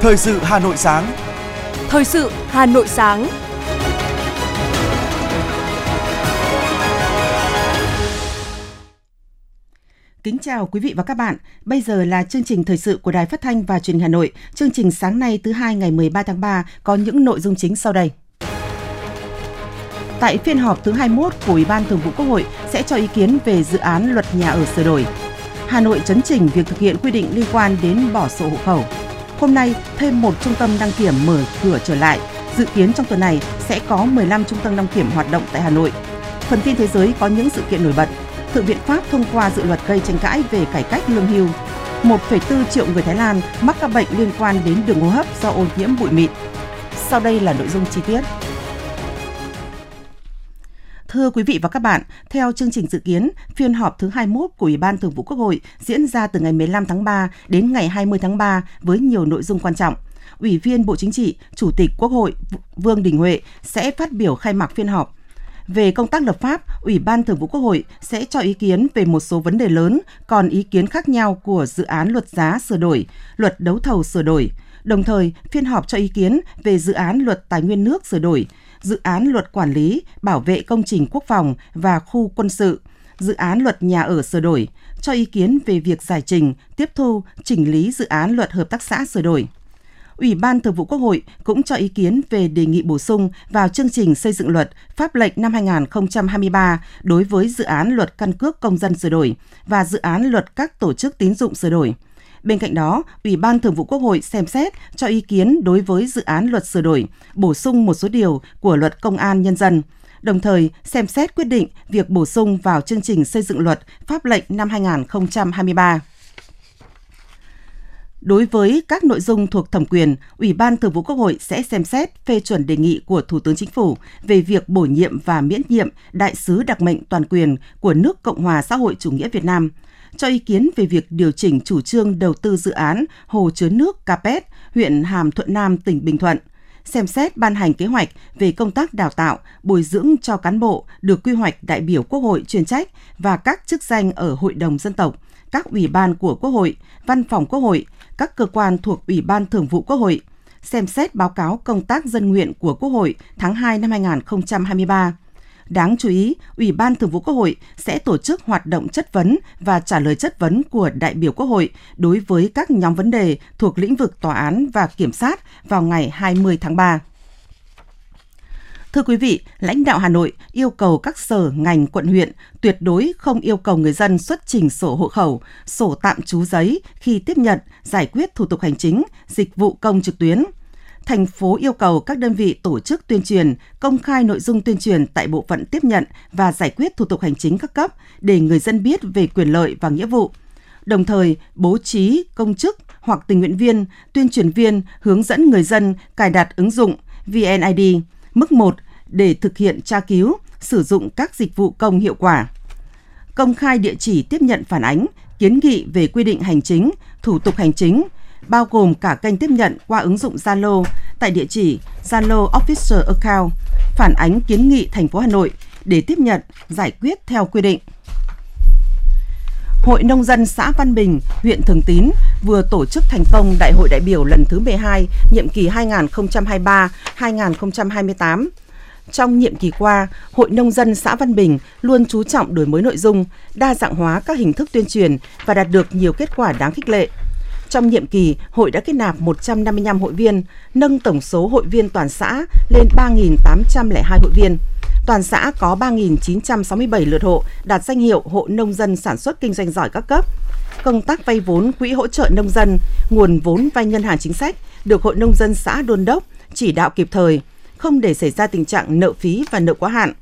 Thời sự Hà Nội sáng. Thời sự Hà Nội sáng. Kính chào quý vị và các bạn. Bây giờ là chương trình thời sự của Đài Phát thanh và Truyền hình Hà Nội. Chương trình sáng nay thứ hai ngày 13 tháng 3 có những nội dung chính sau đây. Tại phiên họp thứ 21 của Ủy ban Thường vụ Quốc hội sẽ cho ý kiến về dự án luật nhà ở sửa đổi. Hà Nội chấn chỉnh việc thực hiện quy định liên quan đến bỏ sổ hộ khẩu. Hôm nay, thêm một trung tâm đăng kiểm mở cửa trở lại. Dự kiến trong tuần này sẽ có 15 trung tâm đăng kiểm hoạt động tại Hà Nội. Phần tin thế giới có những sự kiện nổi bật. Thượng viện Pháp thông qua dự luật gây tranh cãi về cải cách lương hưu. 1,4 triệu người Thái Lan mắc các bệnh liên quan đến đường hô hấp do ô nhiễm bụi mịn. Sau đây là nội dung chi tiết. Thưa quý vị và các bạn, theo chương trình dự kiến, phiên họp thứ 21 của Ủy ban Thường vụ Quốc hội diễn ra từ ngày 15 tháng 3 đến ngày 20 tháng 3 với nhiều nội dung quan trọng. Ủy viên Bộ Chính trị, Chủ tịch Quốc hội Vương Đình Huệ sẽ phát biểu khai mạc phiên họp. Về công tác lập pháp, Ủy ban Thường vụ Quốc hội sẽ cho ý kiến về một số vấn đề lớn, còn ý kiến khác nhau của dự án luật giá sửa đổi, luật đấu thầu sửa đổi. Đồng thời, phiên họp cho ý kiến về dự án luật tài nguyên nước sửa đổi, dự án luật quản lý, bảo vệ công trình quốc phòng và khu quân sự, dự án luật nhà ở sửa đổi, cho ý kiến về việc giải trình, tiếp thu, chỉnh lý dự án luật hợp tác xã sửa đổi. Ủy ban Thường vụ Quốc hội cũng cho ý kiến về đề nghị bổ sung vào chương trình xây dựng luật pháp lệnh năm 2023 đối với dự án luật căn cước công dân sửa đổi và dự án luật các tổ chức tín dụng sửa đổi. Bên cạnh đó, Ủy ban Thường vụ Quốc hội xem xét cho ý kiến đối với dự án luật sửa đổi, bổ sung một số điều của luật công an nhân dân, đồng thời xem xét quyết định việc bổ sung vào chương trình xây dựng luật pháp lệnh năm 2023. Đối với các nội dung thuộc thẩm quyền, Ủy ban Thường vụ Quốc hội sẽ xem xét phê chuẩn đề nghị của Thủ tướng Chính phủ về việc bổ nhiệm và miễn nhiệm đại sứ đặc mệnh toàn quyền của nước Cộng hòa xã hội chủ nghĩa Việt Nam – cho ý kiến về việc điều chỉnh chủ trương đầu tư dự án hồ chứa nước Capet, huyện Hàm Thuận Nam, tỉnh Bình Thuận xem xét ban hành kế hoạch về công tác đào tạo, bồi dưỡng cho cán bộ được quy hoạch đại biểu Quốc hội chuyên trách và các chức danh ở Hội đồng dân tộc, các ủy ban của Quốc hội, Văn phòng Quốc hội, các cơ quan thuộc Ủy ban Thường vụ Quốc hội, xem xét báo cáo công tác dân nguyện của Quốc hội tháng 2 năm 2023 Đáng chú ý, Ủy ban Thường vụ Quốc hội sẽ tổ chức hoạt động chất vấn và trả lời chất vấn của đại biểu Quốc hội đối với các nhóm vấn đề thuộc lĩnh vực tòa án và kiểm sát vào ngày 20 tháng 3. Thưa quý vị, lãnh đạo Hà Nội yêu cầu các sở, ngành, quận huyện tuyệt đối không yêu cầu người dân xuất trình sổ hộ khẩu, sổ tạm trú giấy khi tiếp nhận, giải quyết thủ tục hành chính, dịch vụ công trực tuyến – thành phố yêu cầu các đơn vị tổ chức tuyên truyền, công khai nội dung tuyên truyền tại bộ phận tiếp nhận và giải quyết thủ tục hành chính các cấp để người dân biết về quyền lợi và nghĩa vụ. Đồng thời, bố trí công chức hoặc tình nguyện viên, tuyên truyền viên hướng dẫn người dân cài đặt ứng dụng VNID mức 1 để thực hiện tra cứu, sử dụng các dịch vụ công hiệu quả. Công khai địa chỉ tiếp nhận phản ánh, kiến nghị về quy định hành chính, thủ tục hành chính, bao gồm cả kênh tiếp nhận qua ứng dụng Zalo tại địa chỉ Zalo Officer Account, phản ánh kiến nghị thành phố Hà Nội để tiếp nhận, giải quyết theo quy định. Hội Nông dân xã Văn Bình, huyện Thường Tín vừa tổ chức thành công Đại hội đại biểu lần thứ 12, nhiệm kỳ 2023-2028. Trong nhiệm kỳ qua, Hội Nông dân xã Văn Bình luôn chú trọng đổi mới nội dung, đa dạng hóa các hình thức tuyên truyền và đạt được nhiều kết quả đáng khích lệ. Trong nhiệm kỳ, hội đã kết nạp 155 hội viên, nâng tổng số hội viên toàn xã lên 3.802 hội viên. Toàn xã có 3.967 lượt hộ đạt danh hiệu hộ nông dân sản xuất kinh doanh giỏi các cấp. Công tác vay vốn quỹ hỗ trợ nông dân, nguồn vốn vay ngân hàng chính sách được hội nông dân xã đôn đốc, chỉ đạo kịp thời, không để xảy ra tình trạng nợ phí và nợ quá hạn.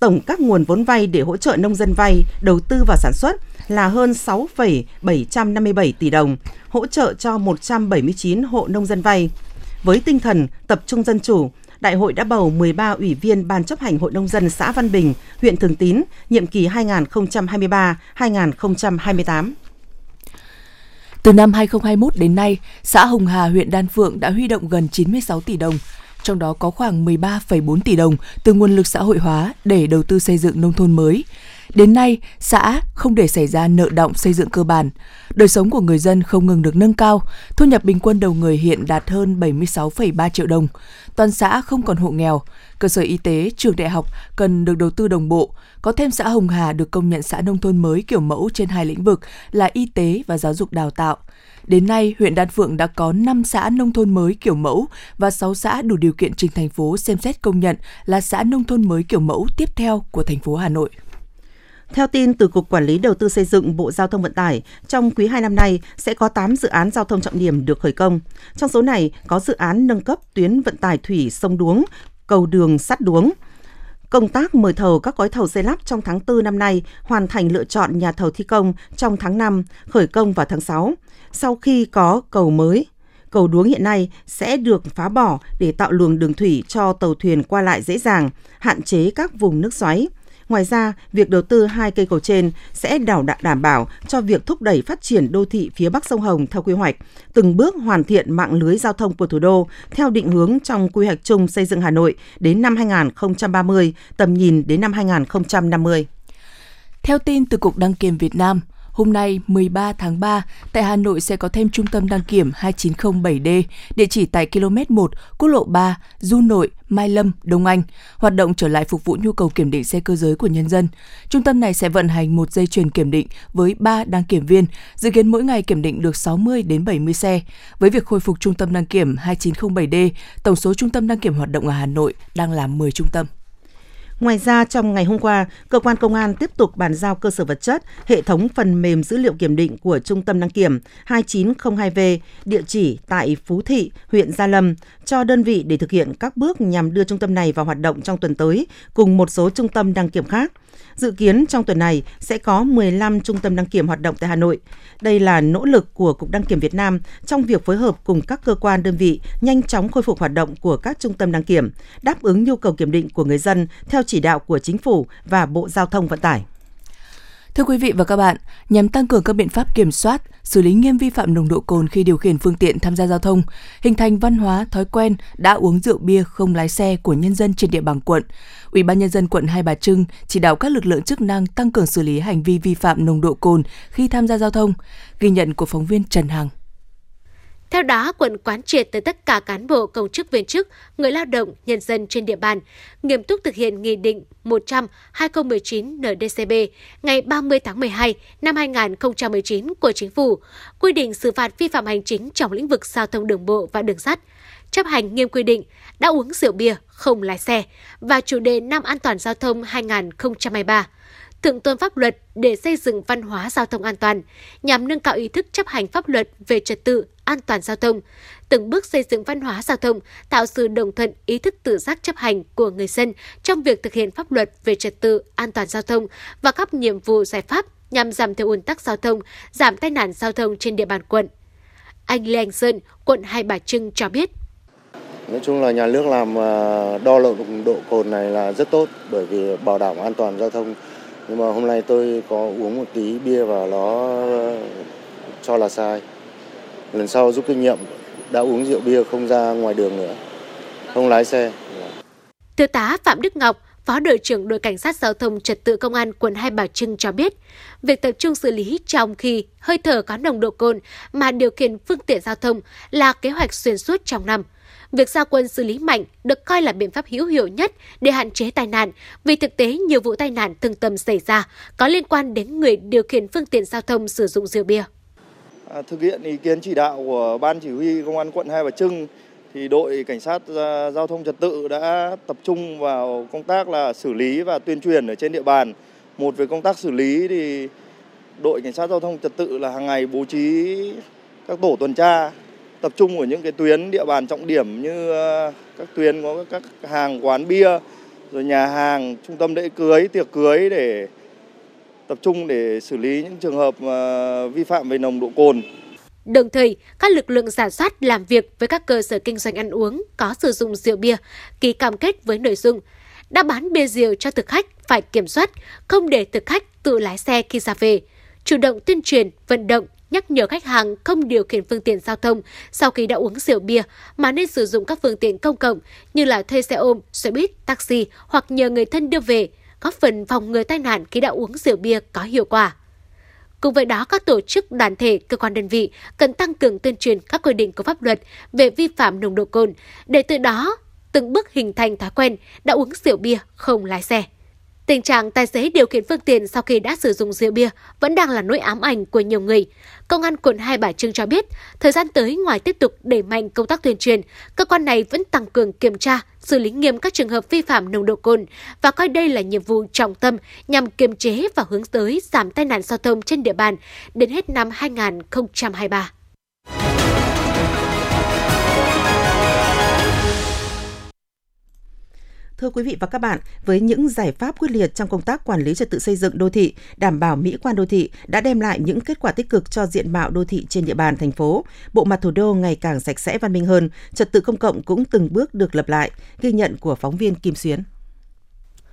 Tổng các nguồn vốn vay để hỗ trợ nông dân vay, đầu tư vào sản xuất là hơn 6,757 tỷ đồng, hỗ trợ cho 179 hộ nông dân vay. Với tinh thần tập trung dân chủ, Đại hội đã bầu 13 ủy viên Ban chấp hành Hội Nông dân xã Văn Bình, huyện Thường Tín, nhiệm kỳ 2023-2028. Từ năm 2021 đến nay, xã Hồng Hà, huyện Đan Phượng đã huy động gần 96 tỷ đồng, trong đó có khoảng 13,4 tỷ đồng từ nguồn lực xã hội hóa để đầu tư xây dựng nông thôn mới, Đến nay, xã không để xảy ra nợ động xây dựng cơ bản. Đời sống của người dân không ngừng được nâng cao, thu nhập bình quân đầu người hiện đạt hơn 76,3 triệu đồng. Toàn xã không còn hộ nghèo, cơ sở y tế, trường đại học cần được đầu tư đồng bộ. Có thêm xã Hồng Hà được công nhận xã nông thôn mới kiểu mẫu trên hai lĩnh vực là y tế và giáo dục đào tạo. Đến nay, huyện Đan Phượng đã có 5 xã nông thôn mới kiểu mẫu và 6 xã đủ điều kiện trình thành phố xem xét công nhận là xã nông thôn mới kiểu mẫu tiếp theo của thành phố Hà Nội. Theo tin từ Cục Quản lý Đầu tư xây dựng Bộ Giao thông Vận tải, trong quý 2 năm nay sẽ có 8 dự án giao thông trọng điểm được khởi công. Trong số này có dự án nâng cấp tuyến vận tải thủy sông Đuống, cầu đường sắt Đuống. Công tác mời thầu các gói thầu xây lắp trong tháng 4 năm nay hoàn thành lựa chọn nhà thầu thi công trong tháng 5, khởi công vào tháng 6. Sau khi có cầu mới, cầu đuống hiện nay sẽ được phá bỏ để tạo luồng đường thủy cho tàu thuyền qua lại dễ dàng, hạn chế các vùng nước xoáy. Ngoài ra, việc đầu tư hai cây cầu trên sẽ đảo đảm bảo cho việc thúc đẩy phát triển đô thị phía Bắc sông Hồng theo quy hoạch, từng bước hoàn thiện mạng lưới giao thông của thủ đô theo định hướng trong quy hoạch chung xây dựng Hà Nội đến năm 2030, tầm nhìn đến năm 2050. Theo tin từ Cục Đăng kiểm Việt Nam, Hôm nay 13 tháng 3, tại Hà Nội sẽ có thêm trung tâm đăng kiểm 2907D, địa chỉ tại km 1, quốc lộ 3, Du Nội, Mai Lâm, Đông Anh, hoạt động trở lại phục vụ nhu cầu kiểm định xe cơ giới của nhân dân. Trung tâm này sẽ vận hành một dây chuyền kiểm định với 3 đăng kiểm viên, dự kiến mỗi ngày kiểm định được 60 đến 70 xe. Với việc khôi phục trung tâm đăng kiểm 2907D, tổng số trung tâm đăng kiểm hoạt động ở Hà Nội đang là 10 trung tâm. Ngoài ra, trong ngày hôm qua, cơ quan công an tiếp tục bàn giao cơ sở vật chất, hệ thống phần mềm dữ liệu kiểm định của Trung tâm đăng kiểm 2902V, địa chỉ tại Phú Thị, huyện Gia Lâm, cho đơn vị để thực hiện các bước nhằm đưa trung tâm này vào hoạt động trong tuần tới, cùng một số trung tâm đăng kiểm khác. Dự kiến trong tuần này sẽ có 15 trung tâm đăng kiểm hoạt động tại Hà Nội. Đây là nỗ lực của Cục Đăng kiểm Việt Nam trong việc phối hợp cùng các cơ quan đơn vị nhanh chóng khôi phục hoạt động của các trung tâm đăng kiểm, đáp ứng nhu cầu kiểm định của người dân theo chỉ đạo của Chính phủ và Bộ Giao thông Vận tải. Thưa quý vị và các bạn, nhằm tăng cường các biện pháp kiểm soát, xử lý nghiêm vi phạm nồng độ cồn khi điều khiển phương tiện tham gia giao thông, hình thành văn hóa, thói quen đã uống rượu bia không lái xe của nhân dân trên địa bàn quận, Ủy ban nhân dân quận Hai Bà Trưng chỉ đạo các lực lượng chức năng tăng cường xử lý hành vi vi phạm nồng độ cồn khi tham gia giao thông, ghi nhận của phóng viên Trần Hằng. Theo đó, quận quán triệt tới tất cả cán bộ, công chức viên chức, người lao động, nhân dân trên địa bàn, nghiêm túc thực hiện Nghị định 100-2019 NDCB ngày 30 tháng 12 năm 2019 của Chính phủ, quy định xử phạt vi phạm hành chính trong lĩnh vực giao thông đường bộ và đường sắt, chấp hành nghiêm quy định đã uống rượu bia, không lái xe và chủ đề Năm an toàn giao thông 2023 thượng tôn pháp luật để xây dựng văn hóa giao thông an toàn, nhằm nâng cao ý thức chấp hành pháp luật về trật tự, an toàn giao thông, từng bước xây dựng văn hóa giao thông, tạo sự đồng thuận ý thức tự giác chấp hành của người dân trong việc thực hiện pháp luật về trật tự, an toàn giao thông và các nhiệm vụ giải pháp nhằm giảm thiểu ùn tắc giao thông, giảm tai nạn giao thông trên địa bàn quận. Anh Lê Anh Sơn, quận Hai Bà Trưng cho biết. Nói chung là nhà nước làm à, đo lượng độ cồn này là rất tốt bởi vì bảo đảm an toàn giao thông nhưng mà hôm nay tôi có uống một tí bia và nó à, cho là sai lần sau rút kinh nghiệm đã uống rượu bia không ra ngoài đường nữa. Không lái xe. Thiếu tá Phạm Đức Ngọc, Phó đội trưởng đội cảnh sát giao thông trật tự công an quận Hai Bà Trưng cho biết, việc tập trung xử lý trong khi hơi thở có nồng độ cồn mà điều khiển phương tiện giao thông là kế hoạch xuyên suốt trong năm – việc gia quân xử lý mạnh được coi là biện pháp hữu hiệu nhất để hạn chế tai nạn, vì thực tế nhiều vụ tai nạn thương tâm xảy ra có liên quan đến người điều khiển phương tiện giao thông sử dụng rượu bia. À, thực hiện ý kiến chỉ đạo của Ban Chỉ huy Công an quận Hai Bà Trưng, thì đội cảnh sát giao thông trật tự đã tập trung vào công tác là xử lý và tuyên truyền ở trên địa bàn. Một về công tác xử lý thì đội cảnh sát giao thông trật tự là hàng ngày bố trí các tổ tuần tra tập trung ở những cái tuyến địa bàn trọng điểm như ờ, các tuyến có các hàng quán bia rồi nhà hàng trung tâm lễ cưới tiệc cưới để tập trung để xử lý những trường hợp ờ, vi phạm về nồng độ cồn. Đồng thời, các lực lượng giả soát làm việc với các cơ sở kinh doanh ăn uống có sử dụng rượu bia, ký cam kết với nội dung đã bán bia rượu cho thực khách phải kiểm soát, không để thực khách tự lái xe khi ra về, chủ động tuyên truyền, vận động nhắc nhở khách hàng không điều khiển phương tiện giao thông sau khi đã uống rượu bia mà nên sử dụng các phương tiện công cộng như là thuê xe ôm, xe buýt, taxi hoặc nhờ người thân đưa về, góp phần phòng ngừa tai nạn khi đã uống rượu bia có hiệu quả. Cùng với đó, các tổ chức, đoàn thể, cơ quan đơn vị cần tăng cường tuyên truyền các quy định của pháp luật về vi phạm nồng độ cồn, để từ đó từng bước hình thành thói quen đã uống rượu bia không lái xe. Tình trạng tài xế điều khiển phương tiện sau khi đã sử dụng rượu bia vẫn đang là nỗi ám ảnh của nhiều người. Công an quận Hai Bà Trưng cho biết, thời gian tới ngoài tiếp tục đẩy mạnh công tác tuyên truyền, cơ quan này vẫn tăng cường kiểm tra, xử lý nghiêm các trường hợp vi phạm nồng độ cồn và coi đây là nhiệm vụ trọng tâm nhằm kiềm chế và hướng tới giảm tai nạn giao thông trên địa bàn đến hết năm 2023. Thưa quý vị và các bạn, với những giải pháp quyết liệt trong công tác quản lý trật tự xây dựng đô thị, đảm bảo mỹ quan đô thị đã đem lại những kết quả tích cực cho diện mạo đô thị trên địa bàn thành phố. Bộ mặt thủ đô ngày càng sạch sẽ văn minh hơn, trật tự công cộng cũng từng bước được lập lại, ghi nhận của phóng viên Kim Xuyến.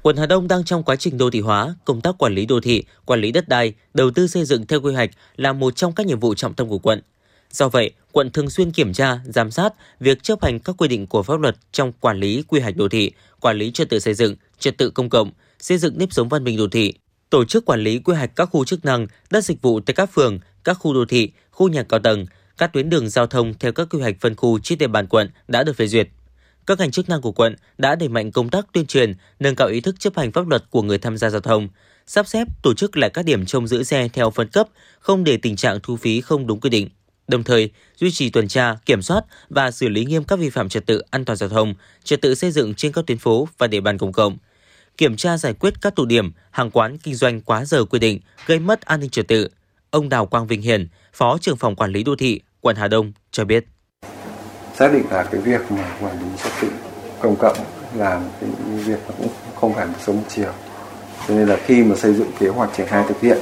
Quận Hà Đông đang trong quá trình đô thị hóa, công tác quản lý đô thị, quản lý đất đai, đầu tư xây dựng theo quy hoạch là một trong các nhiệm vụ trọng tâm của quận. Do vậy, quận thường xuyên kiểm tra, giám sát việc chấp hành các quy định của pháp luật trong quản lý quy hoạch đô thị, quản lý trật tự xây dựng, trật tự công cộng, xây dựng nếp sống văn minh đô thị, tổ chức quản lý quy hoạch các khu chức năng, đất dịch vụ tại các phường, các khu đô thị, khu nhà cao tầng, các tuyến đường giao thông theo các quy hoạch phân khu trên địa bàn quận đã được phê duyệt. Các ngành chức năng của quận đã đẩy mạnh công tác tuyên truyền, nâng cao ý thức chấp hành pháp luật của người tham gia giao thông, sắp xếp tổ chức lại các điểm trông giữ xe theo phân cấp, không để tình trạng thu phí không đúng quy định đồng thời duy trì tuần tra, kiểm soát và xử lý nghiêm các vi phạm trật tự an toàn giao thông, trật tự xây dựng trên các tuyến phố và địa bàn công cộng. Kiểm tra giải quyết các tụ điểm, hàng quán kinh doanh quá giờ quy định gây mất an ninh trật tự. Ông Đào Quang Vinh Hiền, Phó trưởng phòng quản lý đô thị, quận Hà Đông cho biết. Xác định là cái việc mà quản lý trật tự công cộng là cái việc nó cũng không phải một sớm một chiều. Cho nên là khi mà xây dựng kế hoạch triển khai thực hiện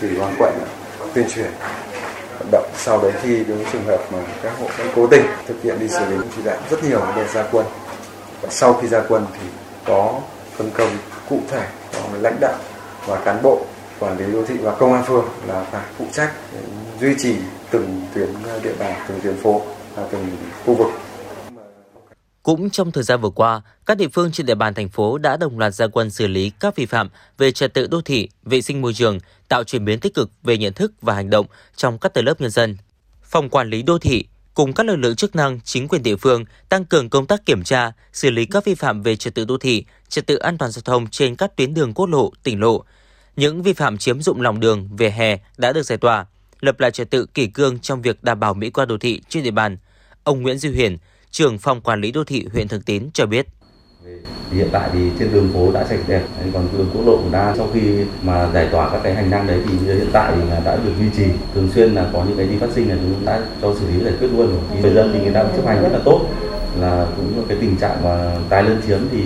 thì quan quận tuyên truyền vận động sau đấy khi những trường hợp mà các hộ vẫn cố tình thực hiện đi xử lý chỉ đạo rất nhiều đợt gia quân. Và sau khi gia quân thì có phân công cụ thể cho lãnh đạo và cán bộ quản lý đô thị và công an phường là phải phụ trách duy trì từng tuyến ờ, địa bàn từng tuyến phố và từng khu vực. Cũng trong thời gian vừa qua, các địa phương trên địa bàn thành phố đã đồng loạt gia quân xử lý các vi phạm về trật tự đô thị, vệ sinh môi trường, tạo chuyển biến tích cực về nhận thức và hành động trong các tầng lớp nhân dân. Phòng quản lý đô thị cùng các lực lượng chức năng, chính quyền địa phương tăng cường công tác kiểm tra, xử lý các vi phạm về trật tự đô thị, trật tự an toàn giao thông trên các tuyến đường quốc lộ, tỉnh lộ. Những vi phạm chiếm dụng lòng đường, vỉa hè đã được giải tỏa, lập lại trật tự kỷ cương trong việc đảm bảo mỹ quan đô thị trên địa bàn. Ông Nguyễn Duy Hiền, trưởng phòng quản lý đô thị huyện Thường Tín cho biết. Hiện tại thì trên đường phố đã sạch đẹp, còn đường quốc lộ đã sau khi mà giải tỏa các cái hành lang đấy thì hiện tại thì đã được duy trì thường xuyên là có những cái đi phát sinh là chúng đã cho xử lý giải quyết luôn rồi. Người dân thì người ta chấp hành rất là tốt là cũng cái tình trạng mà tái lấn chiếm thì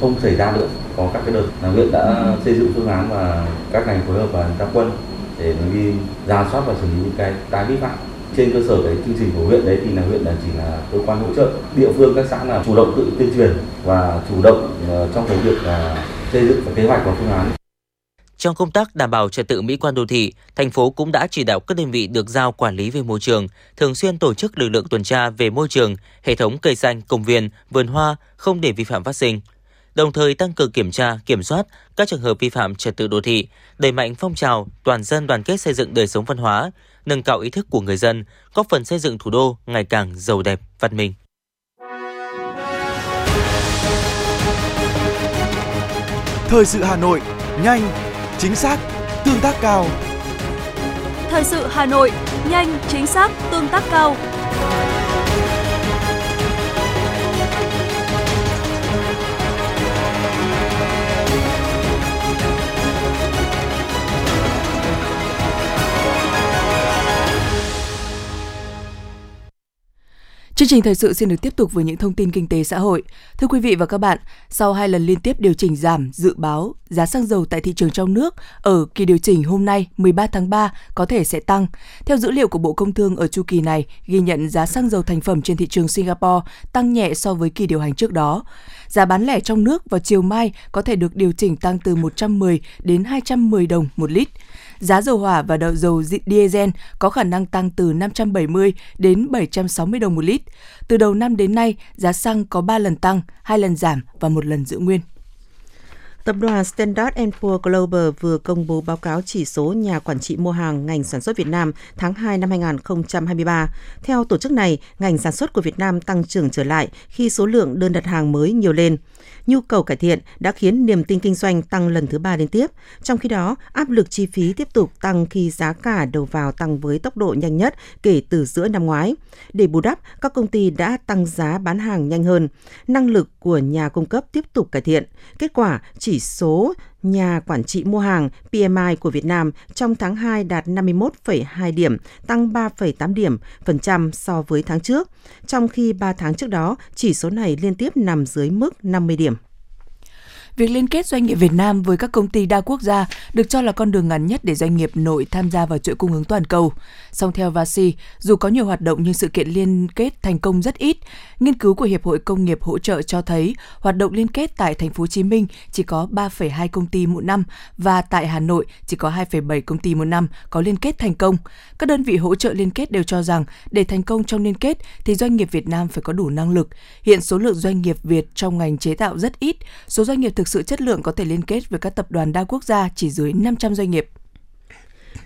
không xảy ra nữa. Có các cái đợt là huyện đã xây dựng phương án và các ngành phối hợp và gia quân để đi ra soát và xử lý những cái tái vi phạm trên cơ sở cái chương trình của huyện đấy thì là huyện là chỉ là cơ quan hỗ trợ địa phương các xã là chủ động tự tuyên truyền và chủ động ờ, trong cái việc là xây dựng kế hoạch và phương án. Trong công tác đảm bảo trật tự mỹ quan đô thị, thành phố cũng đã chỉ đạo các đơn vị được giao quản lý về môi trường, thường xuyên tổ chức lực lượng tuần tra về môi trường, hệ thống cây xanh, công viên, vườn hoa không để vi phạm phát sinh. Đồng thời tăng cường kiểm tra, kiểm soát các trường hợp vi phạm trật tự đô thị, đẩy mạnh phong trào toàn dân đoàn kết xây dựng đời sống văn hóa, nâng cao ý thức của người dân, góp phần xây dựng thủ đô ngày càng giàu đẹp, văn minh. Thời sự Hà Nội, nhanh, chính xác, tương tác cao. Thời sự Hà Nội, nhanh, chính xác, tương tác cao. Chương trình thời sự xin được tiếp tục với những thông tin kinh tế xã hội. Thưa quý vị và các bạn, sau hai lần liên tiếp điều chỉnh giảm dự báo, giá xăng dầu tại thị trường trong nước ở kỳ điều chỉnh hôm nay 13 tháng 3 có thể sẽ tăng. Theo dữ liệu của Bộ Công Thương ở chu kỳ này, ghi nhận giá xăng dầu thành phẩm trên thị trường Singapore tăng nhẹ so với kỳ điều hành trước đó. Giá bán lẻ trong nước vào chiều mai có thể được điều chỉnh tăng từ 110 đến 210 đồng một lít giá dầu hỏa và đậu dầu diesel có khả năng tăng từ 570 đến 760 đồng một lít. Từ đầu năm đến nay, giá xăng có 3 lần tăng, 2 lần giảm và một lần giữ nguyên. Tập đoàn Standard Poor's Global vừa công bố báo cáo chỉ số nhà quản trị mua hàng ngành sản xuất Việt Nam tháng 2 năm 2023. Theo tổ chức này, ngành sản xuất của Việt Nam tăng trưởng trở lại khi số lượng đơn đặt hàng mới nhiều lên. Nhu cầu cải thiện đã khiến niềm tin kinh doanh tăng lần thứ ba liên tiếp. Trong khi đó, áp lực chi phí tiếp tục tăng khi giá cả đầu vào tăng với tốc độ nhanh nhất kể từ giữa năm ngoái. Để bù đắp, các công ty đã tăng giá bán hàng nhanh hơn. Năng lực của nhà cung cấp tiếp tục cải thiện. Kết quả, chỉ số nhà quản trị mua hàng PMI của Việt Nam trong tháng 2 đạt 51,2 điểm, tăng 3,8 điểm phần trăm so với tháng trước, trong khi 3 tháng trước đó chỉ số này liên tiếp nằm dưới mức 50 điểm. Việc liên kết doanh nghiệp Việt Nam với các công ty đa quốc gia được cho là con đường ngắn nhất để doanh nghiệp nội tham gia vào chuỗi cung ứng toàn cầu. Song theo Vasi, dù có nhiều hoạt động nhưng sự kiện liên kết thành công rất ít. Nghiên cứu của Hiệp hội Công nghiệp hỗ trợ cho thấy hoạt động liên kết tại thành phố Hồ Chí Minh chỉ có 3,2 công ty một năm và tại Hà Nội chỉ có 2,7 công ty một năm có liên kết thành công. Các đơn vị hỗ trợ liên kết đều cho rằng để thành công trong liên kết thì doanh nghiệp Việt Nam phải có đủ năng lực. Hiện số lượng doanh nghiệp Việt trong ngành chế tạo rất ít, số doanh nghiệp thực sự chất lượng có thể liên kết với các tập đoàn đa quốc gia chỉ dưới 500 doanh nghiệp.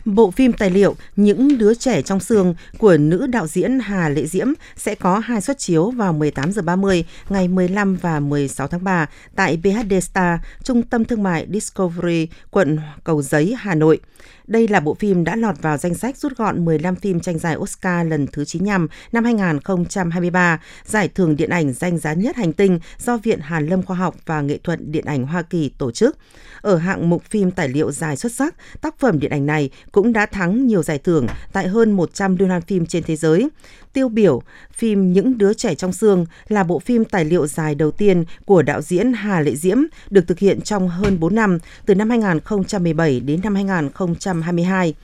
Bộ phim tài liệu Những đứa trẻ trong xương của nữ đạo diễn Hà Lệ Diễm sẽ có hai suất chiếu vào 18 giờ 30 ngày 15 và 16 tháng 3 tại BHD Star, Trung tâm Thương mại Discovery, quận Cầu Giấy, Hà Nội. Đây là bộ phim đã lọt vào danh sách rút gọn 15 phim tranh giải Oscar lần thứ 95 năm 2023, giải thưởng điện ảnh danh giá nhất hành tinh do Viện Hàn Lâm Khoa học và Nghệ thuật Điện ảnh Hoa Kỳ tổ chức. Ở hạng mục phim tài liệu dài xuất sắc, tác phẩm điện ảnh này cũng đã thắng nhiều giải thưởng tại hơn 100 liên hoan phim trên thế giới. Tiêu biểu, phim Những đứa trẻ trong xương là bộ phim tài liệu dài đầu tiên của đạo diễn Hà Lệ Diễm, được thực hiện trong hơn 4 năm, từ năm 2017 đến năm 2022.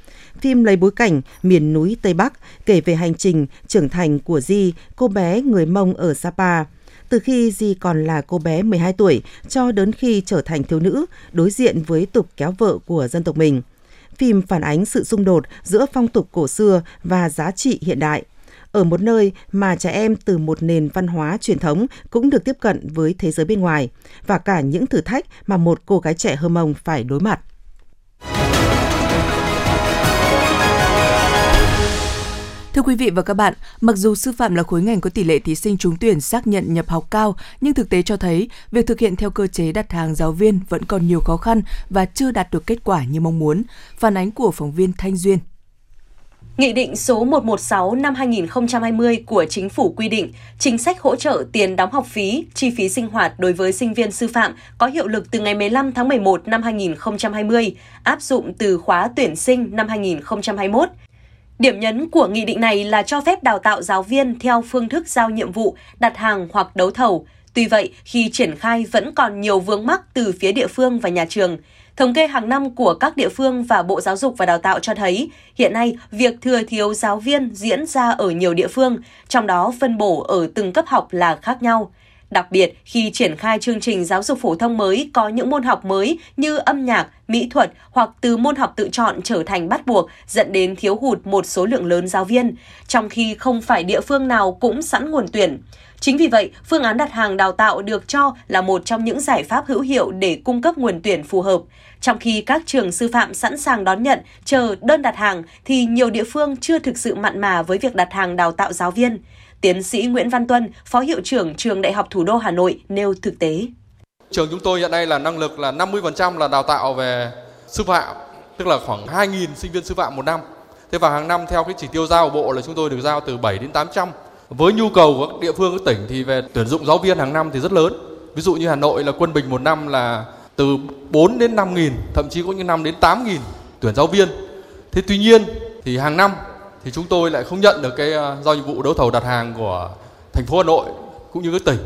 Phim lấy bối cảnh miền núi Tây Bắc, kể về hành trình trưởng thành của Di, cô bé người Mông ở Sapa từ khi Di còn là cô bé 12 tuổi cho đến khi trở thành thiếu nữ, đối diện với tục kéo vợ của dân tộc mình. Phim phản ánh sự xung đột giữa phong tục cổ xưa và giá trị hiện đại ở một nơi mà trẻ em từ một nền văn hóa truyền thống cũng được tiếp cận với thế giới bên ngoài và cả những thử thách mà một cô gái trẻ Hơ Mông phải đối mặt. Thưa quý vị và các bạn, mặc dù sư phạm là khối ngành có tỷ lệ thí sinh trúng tuyển xác nhận nhập học cao, nhưng thực tế cho thấy việc thực hiện theo cơ chế đặt hàng giáo viên vẫn còn nhiều khó khăn và chưa đạt được kết quả như mong muốn. Phản ánh của phóng viên Thanh Duyên. Nghị định số 116 năm 2020 của Chính phủ quy định chính sách hỗ trợ tiền đóng học phí, chi phí sinh hoạt đối với sinh viên sư phạm có hiệu lực từ ngày 15 tháng 11 năm 2020, áp dụng từ khóa tuyển sinh năm 2021. Điểm nhấn của nghị định này là cho phép đào tạo giáo viên theo phương thức giao nhiệm vụ, đặt hàng hoặc đấu thầu. Tuy vậy, khi triển khai vẫn còn nhiều vướng mắc từ phía địa phương và nhà trường. Thống kê hàng năm của các địa phương và Bộ Giáo dục và Đào tạo cho thấy, hiện nay việc thừa thiếu giáo viên diễn ra ở nhiều địa phương, trong đó phân bổ ở từng cấp học là khác nhau. Đặc biệt, khi triển khai chương trình giáo dục phổ thông mới có những môn học mới như âm nhạc, mỹ thuật hoặc từ môn học tự chọn trở thành bắt buộc dẫn đến thiếu hụt một số lượng lớn giáo viên, trong khi không phải địa phương nào cũng sẵn nguồn tuyển. Chính vì vậy, phương án đặt hàng đào tạo được cho là một trong những giải pháp hữu hiệu để cung cấp nguồn tuyển phù hợp. Trong khi các trường sư phạm sẵn sàng đón nhận, chờ đơn đặt hàng thì nhiều địa phương chưa thực sự mặn mà với việc đặt hàng đào tạo giáo viên. Tiến sĩ Nguyễn Văn Tuân, Phó Hiệu trưởng Trường Đại học Thủ đô Hà Nội nêu thực tế. Trường chúng tôi hiện nay là năng lực là 50% là đào tạo về sư phạm, tức là khoảng 2.000 sinh viên sư phạm một năm. Thế và hàng năm theo cái chỉ tiêu giao của bộ là chúng tôi được giao từ 7 đến 800. Với nhu cầu của các địa phương các tỉnh thì về tuyển dụng giáo viên hàng năm thì rất lớn. Ví dụ như Hà Nội là quân bình một năm là từ 4 đến 5 nghìn, thậm chí có những năm đến 8 nghìn tuyển giáo viên. Thế tuy nhiên thì hàng năm thì chúng tôi lại không nhận được cái à, giao nhiệm vụ đấu thầu đặt hàng của thành phố Hà Nội cũng như các tỉnh.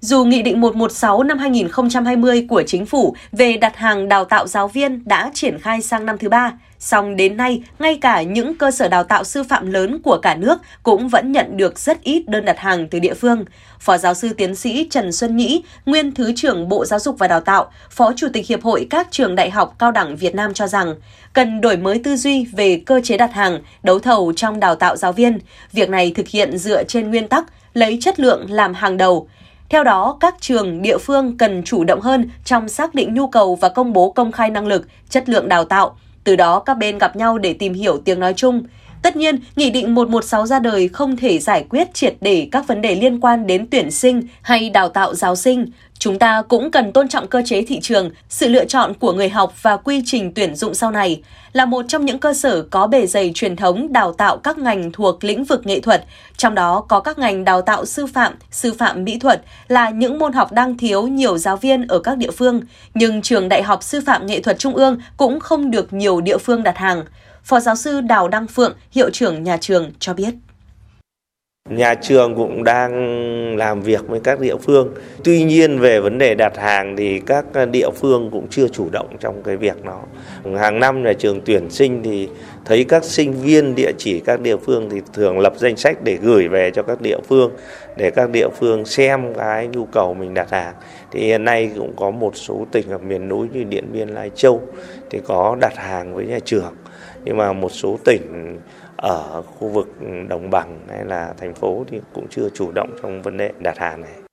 Dù Nghị định 116 năm 2020 của Chính phủ về đặt hàng đào tạo giáo viên đã triển khai sang năm thứ ba, song đến nay, ngay cả những cơ sở đào tạo sư phạm lớn của cả nước cũng vẫn nhận được rất ít đơn đặt hàng từ địa phương. Phó giáo sư tiến sĩ Trần Xuân Nhĩ, nguyên Thứ trưởng Bộ Giáo dục và Đào tạo, Phó Chủ tịch Hiệp hội các trường đại học cao đẳng Việt Nam cho rằng, cần đổi mới tư duy về cơ chế đặt hàng, đấu thầu trong đào tạo giáo viên. Việc này thực hiện dựa trên nguyên tắc lấy chất lượng làm hàng đầu, theo đó, các trường, địa phương cần chủ động hơn trong xác định nhu cầu và công bố công khai năng lực, chất lượng đào tạo. Từ đó các bên gặp nhau để tìm hiểu tiếng nói chung. Tất nhiên, Nghị định 116 ra đời không thể giải quyết triệt để các vấn đề liên quan đến tuyển sinh hay đào tạo giáo sinh. Chúng ta cũng cần tôn trọng cơ chế thị trường, sự lựa chọn của người học và quy trình tuyển dụng sau này. Là một trong những cơ sở có bề dày truyền thống đào tạo các ngành thuộc lĩnh vực nghệ thuật, trong đó có các ngành đào tạo sư phạm, sư phạm mỹ thuật là những môn học đang thiếu nhiều giáo viên ở các địa phương, nhưng trường Đại học Sư phạm Nghệ thuật Trung ương cũng không được nhiều địa phương đặt hàng. Phó giáo sư Đào Đăng Phượng, hiệu trưởng nhà trường cho biết. Nhà trường cũng đang làm việc với các địa phương. Tuy nhiên về vấn đề đặt hàng thì các địa phương cũng chưa chủ động trong cái việc đó. Hàng năm nhà trường tuyển sinh thì thấy các sinh viên địa chỉ các địa phương thì thường lập danh sách để gửi về cho các địa phương để các địa phương xem cái nhu cầu mình đặt hàng. Thì hiện nay cũng có một số tỉnh ở miền núi như Điện Biên, Lai Châu thì có đặt hàng với nhà trường. Nhưng mà một số tỉnh ở khu vực đồng bằng hay là thành phố thì cũng chưa chủ động trong vấn đề đặt hàng này.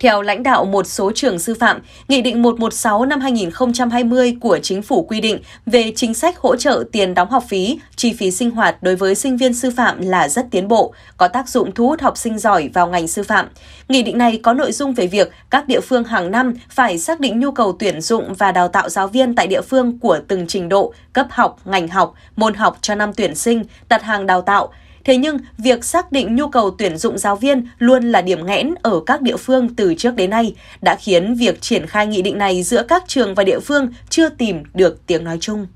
Theo lãnh đạo một số trường sư phạm, Nghị định 116 năm 2020 của Chính phủ quy định về chính sách hỗ trợ tiền đóng học phí, chi phí sinh hoạt đối với sinh viên sư phạm là rất tiến bộ, có tác dụng thu hút học sinh giỏi vào ngành sư phạm. Nghị định này có nội dung về việc các địa phương hàng năm phải xác định nhu cầu tuyển dụng và đào tạo giáo viên tại địa phương của từng trình độ, cấp học, ngành học, môn học cho năm tuyển sinh, đặt hàng đào tạo, Thế nhưng, việc xác định nhu cầu tuyển dụng giáo viên luôn là điểm nghẽn ở các địa phương từ trước đến nay, đã khiến việc triển khai nghị định này giữa các trường và địa phương chưa tìm được tiếng nói chung.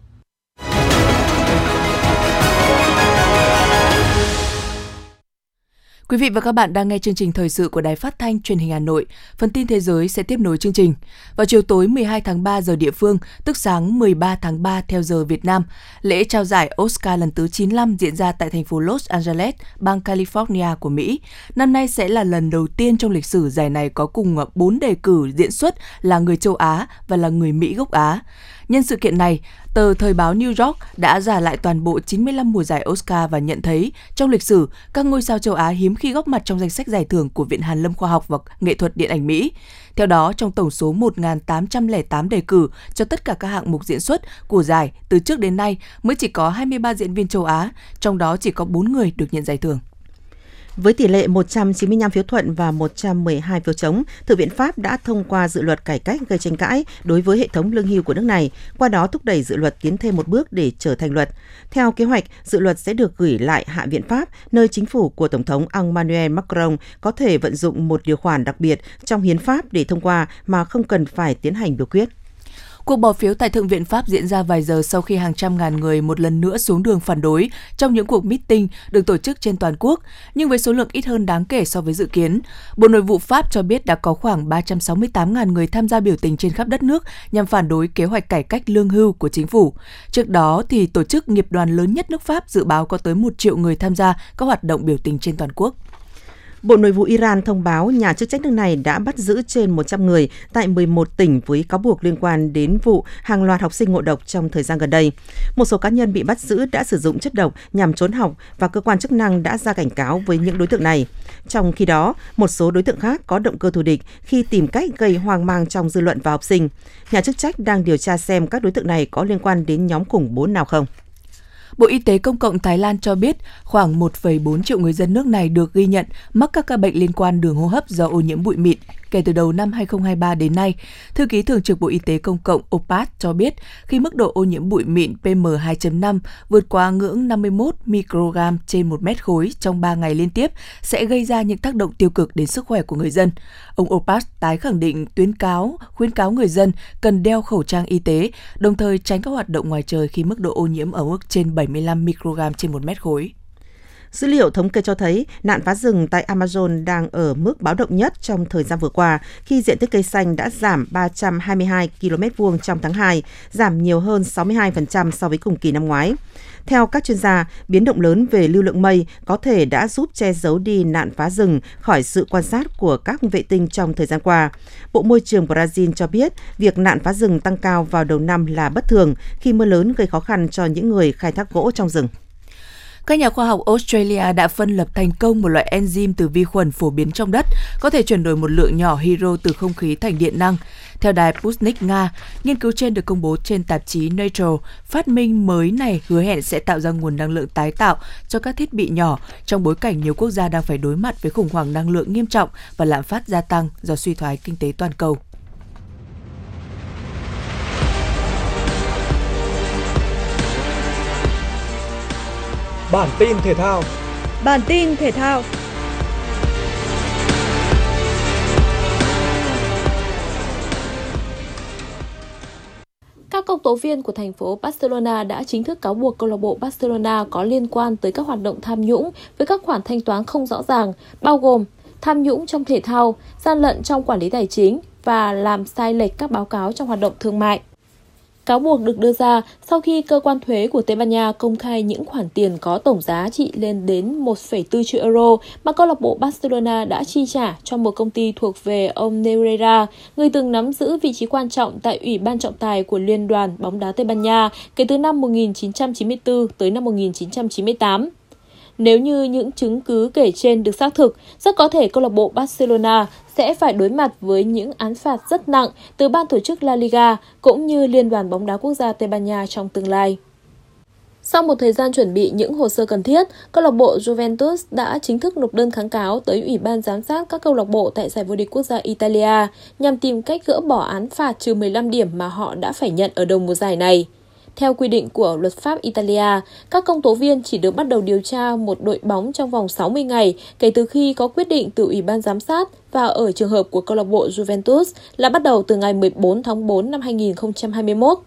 Quý vị và các bạn đang nghe chương trình thời sự của Đài Phát thanh Truyền hình Hà Nội. Phần tin thế giới sẽ tiếp nối chương trình. Vào chiều tối 12 tháng 3 giờ địa phương, tức sáng 13 tháng 3 theo giờ Việt Nam, lễ trao giải Oscar lần thứ 95 diễn ra tại thành phố Los Angeles, bang California của Mỹ. Năm nay sẽ là lần đầu tiên trong lịch sử giải này có cùng 4 đề cử diễn xuất là người châu Á và là người Mỹ gốc Á. Nhân sự kiện này, tờ Thời báo New York đã giả lại toàn bộ 95 mùa giải Oscar và nhận thấy trong lịch sử, các ngôi sao châu Á hiếm khi góp mặt trong danh sách giải thưởng của Viện Hàn Lâm Khoa học và Nghệ thuật Điện ảnh Mỹ. Theo đó, trong tổng số 1.808 đề cử cho tất cả các hạng mục diễn xuất của giải từ trước đến nay mới chỉ có 23 diễn viên châu Á, trong đó chỉ có 4 người được nhận giải thưởng. Với tỷ lệ 195 phiếu thuận và 112 phiếu chống, Thượng viện Pháp đã thông qua dự luật cải cách gây tranh cãi đối với hệ thống lương hưu của nước này, qua đó thúc đẩy dự luật tiến thêm một bước để trở thành luật. Theo kế hoạch, dự luật sẽ được gửi lại Hạ viện Pháp, nơi chính phủ của Tổng thống Emmanuel Macron có thể vận dụng một điều khoản đặc biệt trong hiến pháp để thông qua mà không cần phải tiến hành biểu quyết. Cuộc bỏ phiếu tại Thượng viện Pháp diễn ra vài giờ sau khi hàng trăm ngàn người một lần nữa xuống đường phản đối trong những cuộc meeting được tổ chức trên toàn quốc, nhưng với số lượng ít hơn đáng kể so với dự kiến. Bộ Nội vụ Pháp cho biết đã có khoảng 368.000 người tham gia biểu tình trên khắp đất nước nhằm phản đối kế hoạch cải cách lương hưu của chính phủ. Trước đó, thì tổ chức nghiệp đoàn lớn nhất nước Pháp dự báo có tới 1 triệu người tham gia các hoạt động biểu tình trên toàn quốc. Bộ Nội vụ Iran thông báo nhà chức trách nước này đã bắt giữ trên 100 người tại 11 tỉnh với cáo buộc liên quan đến vụ hàng loạt học sinh ngộ độc trong thời gian gần đây. Một số cá nhân bị bắt giữ đã sử dụng chất độc nhằm trốn học và cơ quan chức năng đã ra cảnh cáo với những đối tượng này. Trong khi đó, một số đối tượng khác có động cơ thù địch khi tìm cách gây hoang mang trong dư luận và học sinh. Nhà chức trách đang điều tra xem các đối tượng này có liên quan đến nhóm khủng bố nào không. Bộ Y tế Công cộng Thái Lan cho biết khoảng 1,4 triệu người dân nước này được ghi nhận mắc các ca bệnh liên quan đường hô hấp do ô nhiễm bụi mịn kể từ đầu năm 2023 đến nay. Thư ký Thường trực Bộ Y tế Công cộng Opat cho biết khi mức độ ô nhiễm bụi mịn PM2.5 vượt qua ngưỡng 51 microgram trên 1 mét khối trong 3 ngày liên tiếp sẽ gây ra những tác động tiêu cực đến sức khỏe của người dân. Ông Opat tái khẳng định tuyến cáo, khuyến cáo người dân cần đeo khẩu trang y tế, đồng thời tránh các hoạt động ngoài trời khi mức độ ô nhiễm ở mức trên 75 microgram trên 1 mét khối. Dữ liệu thống kê cho thấy nạn phá rừng tại Amazon đang ở mức báo động nhất trong thời gian vừa qua khi diện tích cây xanh đã giảm 322 km vuông trong tháng 2, giảm nhiều hơn 62% so với cùng kỳ năm ngoái. Theo các chuyên gia, biến động lớn về lưu lượng mây có thể đã giúp che giấu đi nạn phá rừng khỏi sự quan sát của các vệ tinh trong thời gian qua. Bộ Môi trường Brazil cho biết việc nạn phá rừng tăng cao vào đầu năm là bất thường khi mưa lớn gây khó khăn cho những người khai thác gỗ trong rừng. Các nhà khoa học Australia đã phân lập thành công một loại enzyme từ vi khuẩn phổ biến trong đất, có thể chuyển đổi một lượng nhỏ hydro từ không khí thành điện năng. Theo đài Sputnik Nga, nghiên cứu trên được công bố trên tạp chí Nature. Phát minh mới này hứa hẹn sẽ tạo ra nguồn năng lượng tái tạo cho các thiết bị nhỏ trong bối cảnh nhiều quốc gia đang phải đối mặt với khủng hoảng năng lượng nghiêm trọng và lạm phát gia tăng do suy thoái kinh tế toàn cầu. Bản tin thể thao Bản tin thể thao Các công tố viên của thành phố Barcelona đã chính thức cáo buộc câu lạc bộ Barcelona có liên quan tới các hoạt động tham nhũng với các khoản thanh toán không rõ ràng, bao gồm tham nhũng trong thể thao, gian lận trong quản lý tài chính và làm sai lệch các báo cáo trong hoạt động thương mại. Cáo buộc được đưa ra sau khi cơ quan thuế của Tây Ban Nha công khai những khoản tiền có tổng giá trị lên đến 1,4 triệu euro mà câu lạc bộ Barcelona đã chi trả cho một công ty thuộc về ông Nereira, người từng nắm giữ vị trí quan trọng tại Ủy ban trọng tài của Liên đoàn bóng đá Tây Ban Nha kể từ năm 1994 tới năm 1998. Nếu như những chứng cứ kể trên được xác thực, rất có thể câu lạc bộ Barcelona sẽ phải đối mặt với những án phạt rất nặng từ ban tổ chức La Liga cũng như Liên đoàn bóng đá quốc gia Tây Ban Nha trong tương lai. Sau một thời gian chuẩn bị những hồ sơ cần thiết, câu lạc bộ Juventus đã chính thức nộp đơn kháng cáo tới Ủy ban giám sát các câu lạc bộ tại giải vô địch quốc gia Italia nhằm tìm cách gỡ bỏ án phạt trừ 15 điểm mà họ đã phải nhận ở đầu mùa giải này. Theo quy định của luật pháp Italia, các công tố viên chỉ được bắt đầu điều tra một đội bóng trong vòng 60 ngày kể từ khi có quyết định từ Ủy ban giám sát và ở trường hợp của câu lạc bộ Juventus là bắt đầu từ ngày 14 tháng 4 năm 2021.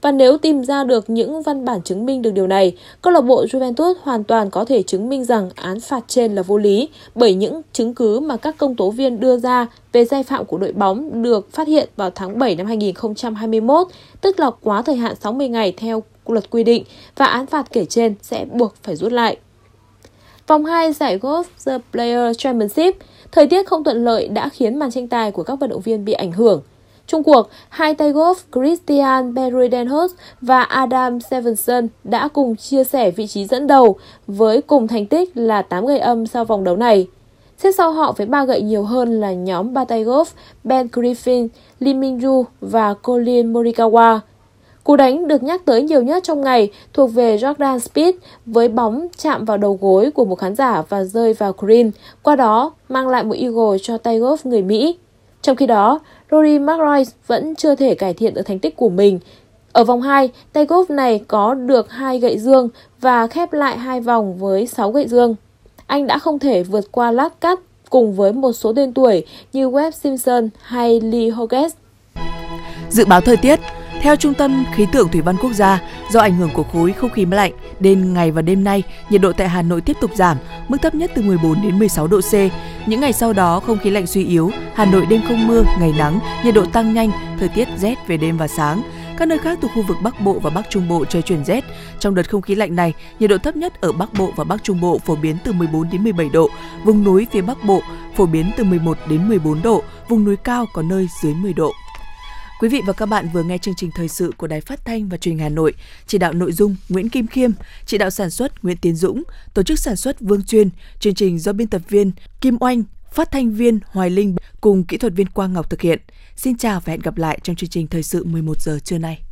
Và nếu tìm ra được những văn bản chứng minh được điều này, câu lạc bộ Juventus hoàn toàn có thể chứng minh rằng án phạt trên là vô lý bởi những chứng cứ mà các công tố viên đưa ra về sai phạm của đội bóng được phát hiện vào tháng 7 năm 2021, tức là quá thời hạn 60 ngày theo luật quy định và án phạt kể trên sẽ buộc phải rút lại. Vòng 2 giải Golf The Player Championship, thời tiết không thuận lợi đã khiến màn tranh tài của các vận động viên bị ảnh hưởng. Trung cuộc, hai tay golf Christian Beruidenhout và Adam Stevenson đã cùng chia sẻ vị trí dẫn đầu với cùng thành tích là 8 gậy âm sau vòng đấu này. Xếp sau họ với ba gậy nhiều hơn là nhóm ba tay golf Ben Griffin, Lee Minju và Colin Morikawa. Cú đánh được nhắc tới nhiều nhất trong ngày thuộc về Jordan Speed với bóng chạm vào đầu gối của một khán giả và rơi vào green, qua đó mang lại một eagle cho tay golf người Mỹ. Trong khi đó, Rory McIlroy vẫn chưa thể cải thiện được thành tích của mình. Ở vòng 2, tay golf này có được hai gậy dương và khép lại hai vòng với 6 gậy dương. Anh đã không thể vượt qua lát cắt cùng với một số tên tuổi như Webb Simpson hay Lee Hogges. Dự báo thời tiết theo Trung tâm Khí tượng Thủy văn Quốc gia, do ảnh hưởng của khối không khí lạnh, nên ngày và đêm nay, nhiệt độ tại Hà Nội tiếp tục giảm, mức thấp nhất từ 14 đến 16 độ C. Những ngày sau đó, không khí lạnh suy yếu, Hà Nội đêm không mưa, ngày nắng, nhiệt độ tăng nhanh, thời tiết rét về đêm và sáng. Các nơi khác thuộc khu vực Bắc Bộ và Bắc Trung Bộ trời chuyển rét. Trong đợt không khí lạnh này, nhiệt độ thấp nhất ở Bắc Bộ và Bắc Trung Bộ phổ biến từ 14 đến 17 độ, vùng núi phía Bắc Bộ phổ biến từ 11 đến 14 độ, vùng núi cao có nơi dưới 10 độ. Quý vị và các bạn vừa nghe chương trình thời sự của Đài Phát thanh và Truyền hình Hà Nội, chỉ đạo nội dung Nguyễn Kim Khiêm, chỉ đạo sản xuất Nguyễn Tiến Dũng, tổ chức sản xuất Vương Chuyên, chương trình do biên tập viên Kim Oanh, phát thanh viên Hoài Linh cùng kỹ thuật viên Quang Ngọc thực hiện. Xin chào và hẹn gặp lại trong chương trình thời sự 11 giờ trưa nay.